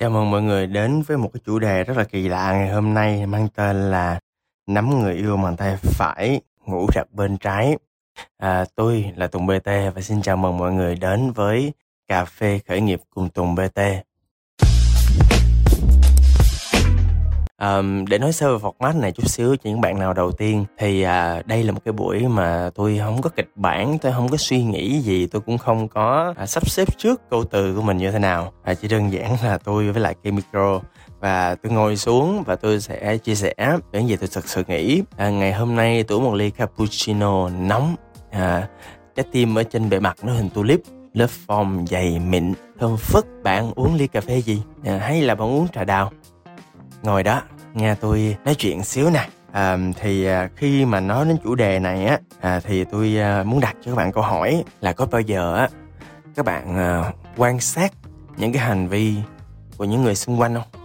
Chào mừng mọi người đến với một cái chủ đề rất là kỳ lạ ngày hôm nay mang tên là nắm người yêu bằng tay phải, ngủ đặt bên trái. À, tôi là Tùng BT và xin chào mừng mọi người đến với cà phê khởi nghiệp cùng Tùng BT. Um, để nói sơ về format này chút xíu cho những bạn nào đầu tiên thì à, đây là một cái buổi mà tôi không có kịch bản tôi không có suy nghĩ gì tôi cũng không có à, sắp xếp trước câu từ của mình như thế nào. À, chỉ đơn giản là tôi với lại cái micro và tôi ngồi xuống và tôi sẽ chia sẻ về những gì tôi thực sự nghĩ. À, ngày hôm nay tôi uống một ly cappuccino nóng. À, trái tim ở trên bề mặt nó hình tulip lớp form dày mịn. Thơm phức bạn uống ly cà phê gì? À, hay là bạn uống trà đào? Ngồi đó nghe tôi nói chuyện xíu nè. À, thì à, khi mà nói đến chủ đề này á à, thì tôi à, muốn đặt cho các bạn câu hỏi là có bao giờ á các bạn à, quan sát những cái hành vi của những người xung quanh không?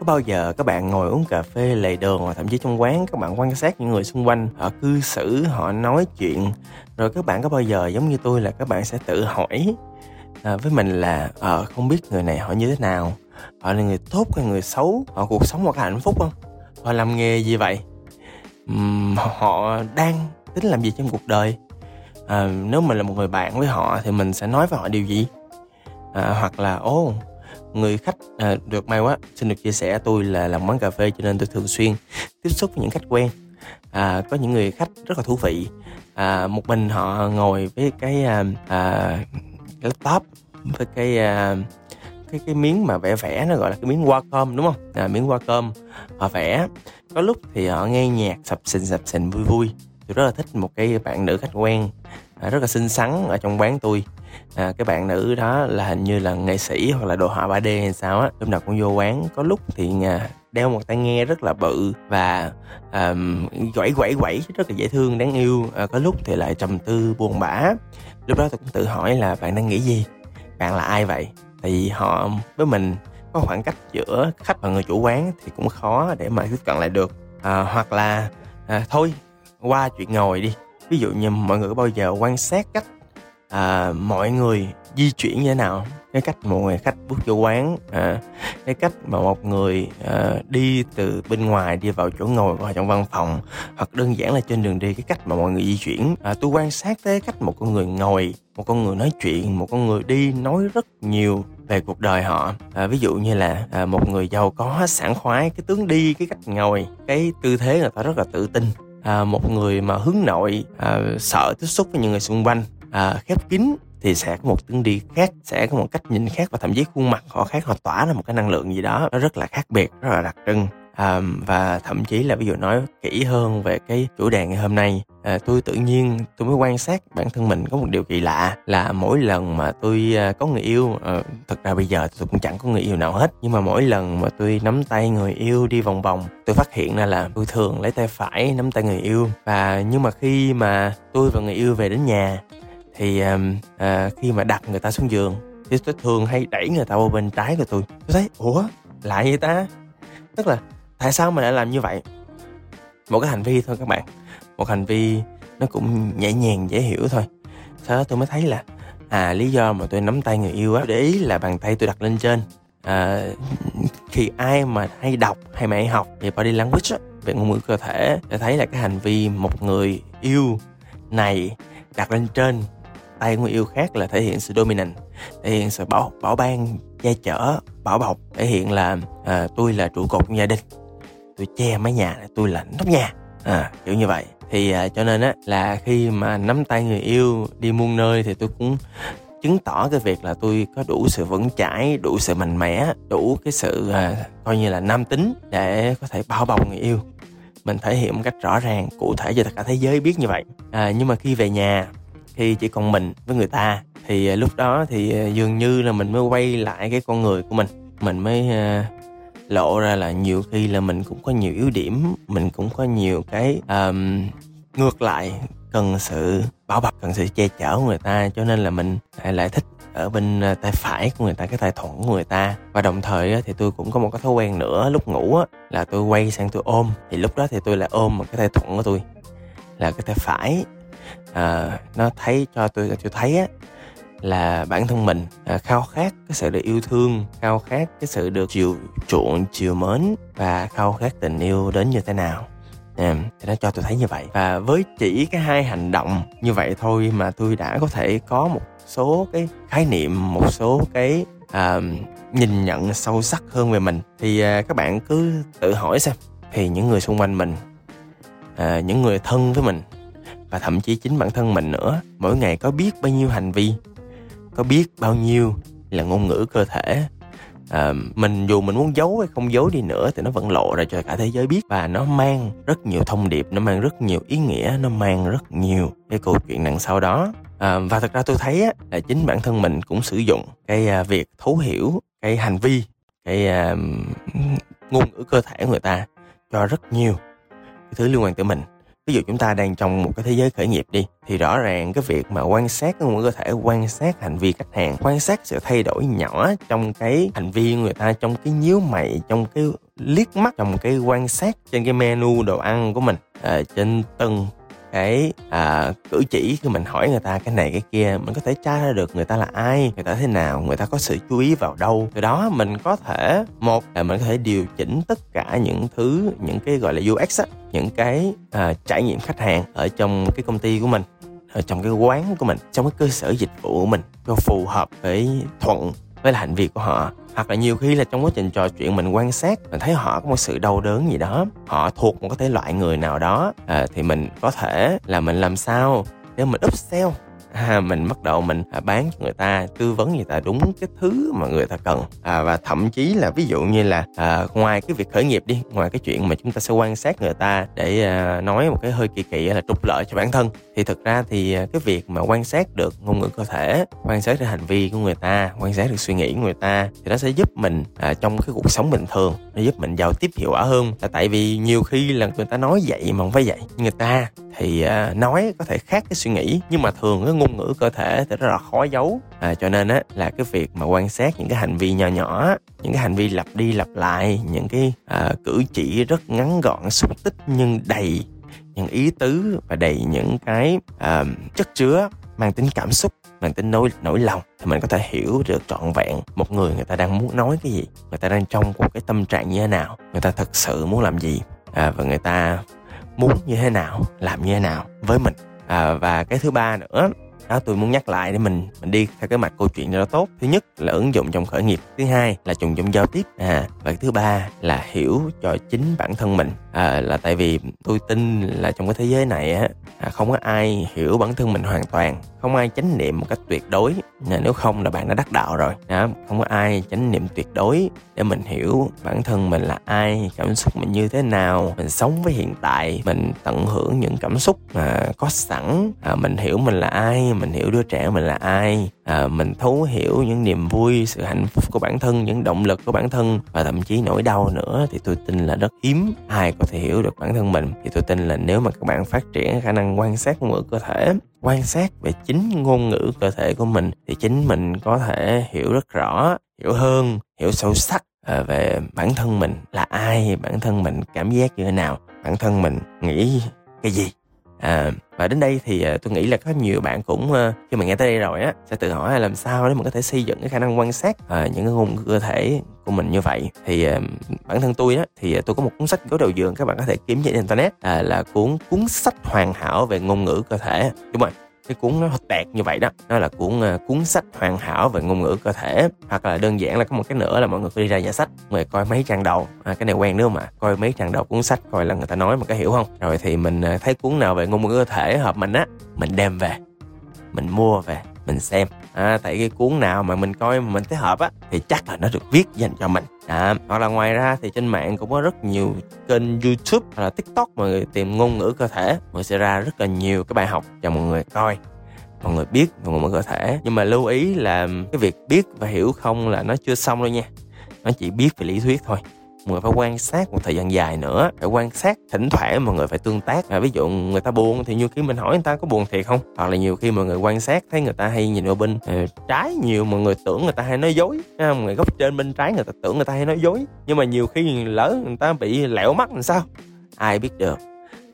Có bao giờ các bạn ngồi uống cà phê lề đường hoặc thậm chí trong quán các bạn quan sát những người xung quanh họ cư xử họ nói chuyện rồi các bạn có bao giờ giống như tôi là các bạn sẽ tự hỏi à, với mình là à, không biết người này họ như thế nào? Họ là người tốt hay người xấu. Họ cuộc sống một hạnh phúc không? Họ làm nghề gì vậy? Uhm, họ đang tính làm gì trong cuộc đời? À, nếu mình là một người bạn với họ thì mình sẽ nói với họ điều gì? À, hoặc là ô người khách à, được may quá xin được chia sẻ tôi là làm quán cà phê cho nên tôi thường xuyên tiếp xúc với những khách quen. À, có những người khách rất là thú vị. À, một mình họ ngồi với cái à, à, laptop với cái à, cái cái miếng mà vẽ vẽ nó gọi là cái miếng Wacom đúng không? À, miếng Wacom họ vẽ. Có lúc thì họ nghe nhạc sập sình sập sình vui vui. Tôi rất là thích một cái bạn nữ khách quen à, rất là xinh xắn ở trong quán tôi. À, cái bạn nữ đó là hình như là nghệ sĩ hoặc là đồ họa 3D hay sao á. Lúc nào cũng vô quán. Có lúc thì à, đeo một tai nghe rất là bự và um, quẩy quẩy quẩy rất là dễ thương đáng yêu. À, có lúc thì lại trầm tư buồn bã. Lúc đó tôi cũng tự hỏi là bạn đang nghĩ gì? Bạn là ai vậy? Tại vì họ với mình có khoảng cách giữa khách và người chủ quán thì cũng khó để mà tiếp cận lại được. À, hoặc là à, thôi qua chuyện ngồi đi. Ví dụ như mọi người có bao giờ quan sát cách à, mọi người di chuyển như thế nào? Cái cách một người khách bước vô quán à, cái cách mà một người à, đi từ bên ngoài đi vào chỗ ngồi vào trong văn phòng hoặc đơn giản là trên đường đi cái cách mà mọi người di chuyển. À, tôi quan sát tới cách một con người ngồi một con người nói chuyện một con người đi nói rất nhiều về cuộc đời họ. À, ví dụ như là à, một người giàu có sảng khoái cái tướng đi cái cách ngồi cái tư thế người ta rất là tự tin. À, một người mà hướng nội à, sợ tiếp xúc với những người xung quanh à, khép kín thì sẽ có một tướng đi khác sẽ có một cách nhìn khác và thậm chí khuôn mặt họ khác họ tỏa ra một cái năng lượng gì đó nó rất là khác biệt rất là đặc trưng. À, và thậm chí là ví dụ nói kỹ hơn về cái chủ đề ngày hôm nay à, tôi tự nhiên tôi mới quan sát bản thân mình có một điều kỳ lạ là mỗi lần mà tôi à, có người yêu à, thực ra bây giờ tôi cũng chẳng có người yêu nào hết nhưng mà mỗi lần mà tôi nắm tay người yêu đi vòng vòng tôi phát hiện ra là tôi thường lấy tay phải nắm tay người yêu. Và nhưng mà khi mà tôi và người yêu về đến nhà thì uh, uh, khi mà đặt người ta xuống giường thì tôi thường hay đẩy người ta qua bên trái của tôi tôi thấy ủa? Lại vậy ta? Tức là tại sao mà lại làm như vậy? Một cái hành vi thôi các bạn. Một hành vi nó cũng nhẹ nhàng dễ hiểu thôi. Sau đó tôi mới thấy là à lý do mà tôi nắm tay người yêu á để ý là bàn tay tôi đặt lên trên. À, khi ai mà hay đọc hay mà hay học về body language á, về ngôn ngữ cơ thể để thấy là cái hành vi một người yêu này đặt lên trên tay người yêu khác là thể hiện sự dominant thể hiện sự bảo bảo ban che chở bảo bọc thể hiện là à, tôi là trụ cột trong gia đình tôi che mái nhà tôi là nóc nhà. À, kiểu như vậy. Thì à, cho nên á là khi mà nắm tay người yêu đi muôn nơi thì tôi cũng chứng tỏ cái việc là tôi có đủ sự vững chãi đủ sự mạnh mẽ đủ cái sự à, coi như là nam tính để có thể bao bọc người yêu. Mình thể hiện một cách rõ ràng cụ thể cho tất cả thế giới biết như vậy. À, nhưng mà khi về nhà khi chỉ còn mình với người ta thì ờ, lúc đó thì ờ, dường như là mình mới quay lại cái con người của mình. Mình mới ờ, lộ ra là nhiều khi là mình cũng có nhiều yếu điểm mình cũng có nhiều cái um, ngược lại cần sự bảo bọc cần sự che chở của người ta cho nên là mình à, lại thích ở bên tay phải của người ta cái tay thuận của người ta. Và đồng thời thì tôi cũng có một cái thói quen nữa lúc ngủ là tôi quay sang tôi ôm. Thì lúc đó thì tôi lại ôm một cái tay thuận của tôi là cái tay phải à, nó thấy cho tôi tôi thấy á là bản thân mình à, khao khát cái sự được yêu thương khao khát cái sự được chiều chuộng chiều mến và khao khát tình yêu đến như thế nào. À, thì nó cho tôi thấy như vậy. Và với chỉ cái hai hành động như vậy thôi mà tôi đã có thể có một số cái khái niệm một số cái à, nhìn nhận sâu sắc hơn về mình thì à, các bạn cứ tự hỏi xem thì những người xung quanh mình à, những người thân với mình và thậm chí chính bản thân mình nữa. Mỗi ngày có biết bao nhiêu hành vi có biết bao nhiêu là ngôn ngữ cơ thể. À, mình dù mình muốn giấu hay không giấu đi nữa thì nó vẫn lộ ra cho cả thế giới biết. Và nó mang rất nhiều thông điệp nó mang rất nhiều ý nghĩa nó mang rất nhiều cái câu chuyện đằng sau đó. À, và thật ra tôi thấy á, là chính bản thân mình cũng sử dụng cái à, việc thấu hiểu cái hành vi cái à, ngôn ngữ cơ thể của người ta cho rất nhiều cái thứ liên quan tới mình ví dụ chúng ta đang trong một cái thế giới khởi nghiệp đi thì rõ ràng cái việc mà quan sát cái có cơ thể quan sát hành vi khách hàng quan sát sự thay đổi nhỏ trong cái hành vi người ta trong cái nhíu mày trong cái liếc mắt trong cái quan sát trên cái menu đồ ăn của mình à, trên từng cái à, cử chỉ khi mình hỏi người ta cái này cái kia mình có thể tra ra được người ta là ai người ta thế nào người ta có sự chú ý vào đâu. Từ đó mình có thể một là mình có thể điều chỉnh tất cả những thứ những cái gọi là UX á những cái à, trải nghiệm khách hàng ở trong cái công ty của mình ở trong cái quán của mình trong cái cơ sở dịch vụ của mình cho phù hợp với thuận với là hành vi của họ. Hoặc là nhiều khi là trong quá trình trò chuyện mình quan sát mình thấy họ có một sự đau đớn gì đó họ thuộc một cái thể loại người nào đó à, thì mình có thể là mình làm sao để mình upsell à, mình bắt đầu mình à, bán cho người ta tư vấn người ta đúng cái thứ mà người ta cần. À, và thậm chí là ví dụ như là à, ngoài cái việc khởi nghiệp đi ngoài cái chuyện mà chúng ta sẽ quan sát người ta để à, nói một cái hơi kỳ kỳ là trục lợi cho bản thân thì thực ra thì à, cái việc mà quan sát được ngôn ngữ cơ thể quan sát được hành vi của người ta quan sát được suy nghĩ của người ta thì nó sẽ giúp mình à, trong cái cuộc sống bình thường nó giúp mình giao tiếp hiệu quả hơn. Là tại vì nhiều khi là người ta nói vậy mà không phải vậy. Người ta thì à, nói có thể khác cái suy nghĩ nhưng mà thường cái ngôn ngữ cơ thể thì rất là khó giấu. À, cho nên á là cái việc mà quan sát những cái hành vi nhỏ nhỏ những cái hành vi lặp đi lặp lại những cái à, cử chỉ rất ngắn gọn xúc tích nhưng đầy những ý tứ và đầy những cái à, chất chứa mang tính cảm xúc mang tính nỗi nỗi lòng thì mình có thể hiểu được trọn vẹn một người người ta đang muốn nói cái gì người ta đang trong một cái tâm trạng như thế nào người ta thật sự muốn làm gì à, và người ta muốn như thế nào làm như thế nào với mình. À, và cái thứ ba nữa đó tôi muốn nhắc lại để mình mình đi theo cái mặt câu chuyện cho nó tốt. Thứ nhất là ứng dụng trong khởi nghiệp. Thứ hai là dùng trong giao tiếp. À và thứ ba là hiểu cho chính bản thân mình. À, là tại vì tôi tin là trong cái thế giới này á à, không có ai hiểu bản thân mình hoàn toàn. Không ai chánh niệm một cách tuyệt đối. Nếu không là bạn đã đắc đạo rồi. Đó. không có ai chánh niệm tuyệt đối để mình hiểu bản thân mình là ai cảm xúc mình như thế nào mình sống với hiện tại mình tận hưởng những cảm xúc mà có sẵn. À, mình hiểu mình là ai mình hiểu đứa trẻ mình là ai à, mình thấu hiểu những niềm vui sự hạnh phúc của bản thân những động lực của bản thân và thậm chí nỗi đau nữa thì tôi tin là rất hiếm ai có thể hiểu được bản thân mình. Thì tôi tin là nếu mà các bạn phát triển khả năng quan sát ngôn ngữ cơ thể quan sát về chính ngôn ngữ cơ thể của mình thì chính mình có thể hiểu rất rõ hiểu hơn hiểu sâu sắc à, về bản thân mình là ai bản thân mình cảm giác như thế nào bản thân mình nghĩ cái gì à, và đến đây thì à, tôi nghĩ là có nhiều bạn cũng à, khi mà nghe tới đây rồi á sẽ tự hỏi là làm sao để mình có thể xây dựng cái khả năng quan sát à, những cái ngôn ngữ cơ thể của mình như vậy. Thì à, bản thân tôi á thì à, tôi có một cuốn sách gối đầu giường các bạn có thể kiếm trên internet à, là cuốn cuốn sách hoàn hảo về ngôn ngữ cơ thể. Đúng rồi cái cuốn nó tẹt như vậy đó nó là cuốn uh, cuốn sách hoàn hảo về ngôn ngữ cơ thể hoặc là đơn giản là có một cái nữa là mọi người cứ đi ra nhà sách người coi mấy trang đầu. À, cái này quen nữa mà coi mấy trang đầu cuốn sách coi là người ta nói mà có hiểu không? Rồi thì mình uh, thấy cuốn nào về ngôn ngữ cơ thể hợp mình á mình đem về mình mua về mình xem. À, tại cái cuốn nào mà mình coi mà mình thấy hợp á thì chắc là nó được viết dành cho mình. À, hoặc là ngoài ra thì trên mạng cũng có rất nhiều kênh youtube hoặc là tiktok mọi người tìm ngôn ngữ cơ thể. Mọi người sẽ ra rất là nhiều cái bài học cho mọi người coi mọi người biết về ngôn ngữ cơ thể. Nhưng mà lưu ý là cái việc biết và hiểu không là nó chưa xong đâu nha. Nó chỉ biết về lý thuyết thôi mọi người phải quan sát một thời gian dài nữa phải quan sát thỉnh thoảng mọi người phải tương tác. À, ví dụ người ta buồn thì nhiều khi mình hỏi người ta có buồn thiệt không? Hoặc là nhiều khi mọi người quan sát thấy người ta hay nhìn vào bên à, trái nhiều mọi người tưởng người ta hay nói dối. Mọi người góc trên bên trái người ta tưởng người ta hay nói dối. Nhưng mà nhiều khi lỡ người ta bị lẻo mắt làm sao? Ai biết được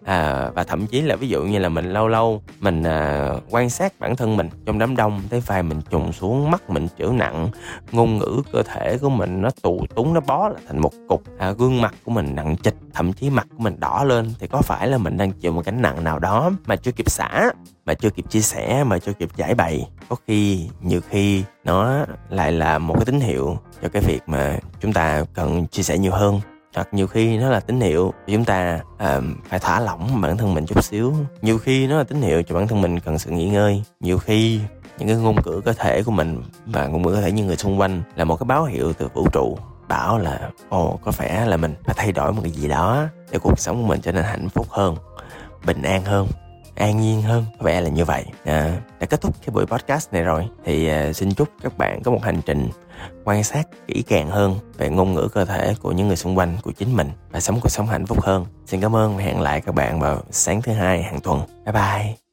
à, và thậm chí là ví dụ như là mình lâu lâu mình à, quan sát bản thân mình trong đám đông thấy vai mình trùng xuống mắt mình trở nặng ngôn ngữ cơ thể của mình nó tù túng nó bó lại thành một cục. À, gương mặt của mình nặng trịch thậm chí mặt của mình đỏ lên thì có phải là mình đang chịu một gánh nặng nào đó mà chưa kịp xả mà chưa kịp chia sẻ mà chưa kịp giải bày? Có khi nhiều khi nó lại là một cái tín hiệu cho cái việc mà chúng ta cần chia sẻ nhiều hơn hoặc nhiều khi nó là tín hiệu chúng ta uh, phải thả lỏng bản thân mình chút xíu. Nhiều khi nó là tín hiệu cho bản thân mình cần sự nghỉ ngơi. Nhiều khi những cái ngôn ngữ cơ thể của mình và ngôn ngữ cơ thể những người xung quanh là một cái báo hiệu từ vũ trụ bảo là ồ có vẻ là mình phải thay đổi một cái gì đó để cuộc sống của mình trở nên hạnh phúc hơn bình an hơn an nhiên hơn có vẻ là như vậy. À, đã kết thúc cái buổi podcast này rồi. Thì à, xin chúc các bạn có một hành trình quan sát kỹ càng hơn về ngôn ngữ cơ thể của những người xung quanh của chính mình và sống cuộc sống hạnh phúc hơn. Xin cảm ơn và hẹn lại các bạn vào sáng thứ hai hàng tuần. Bye bye.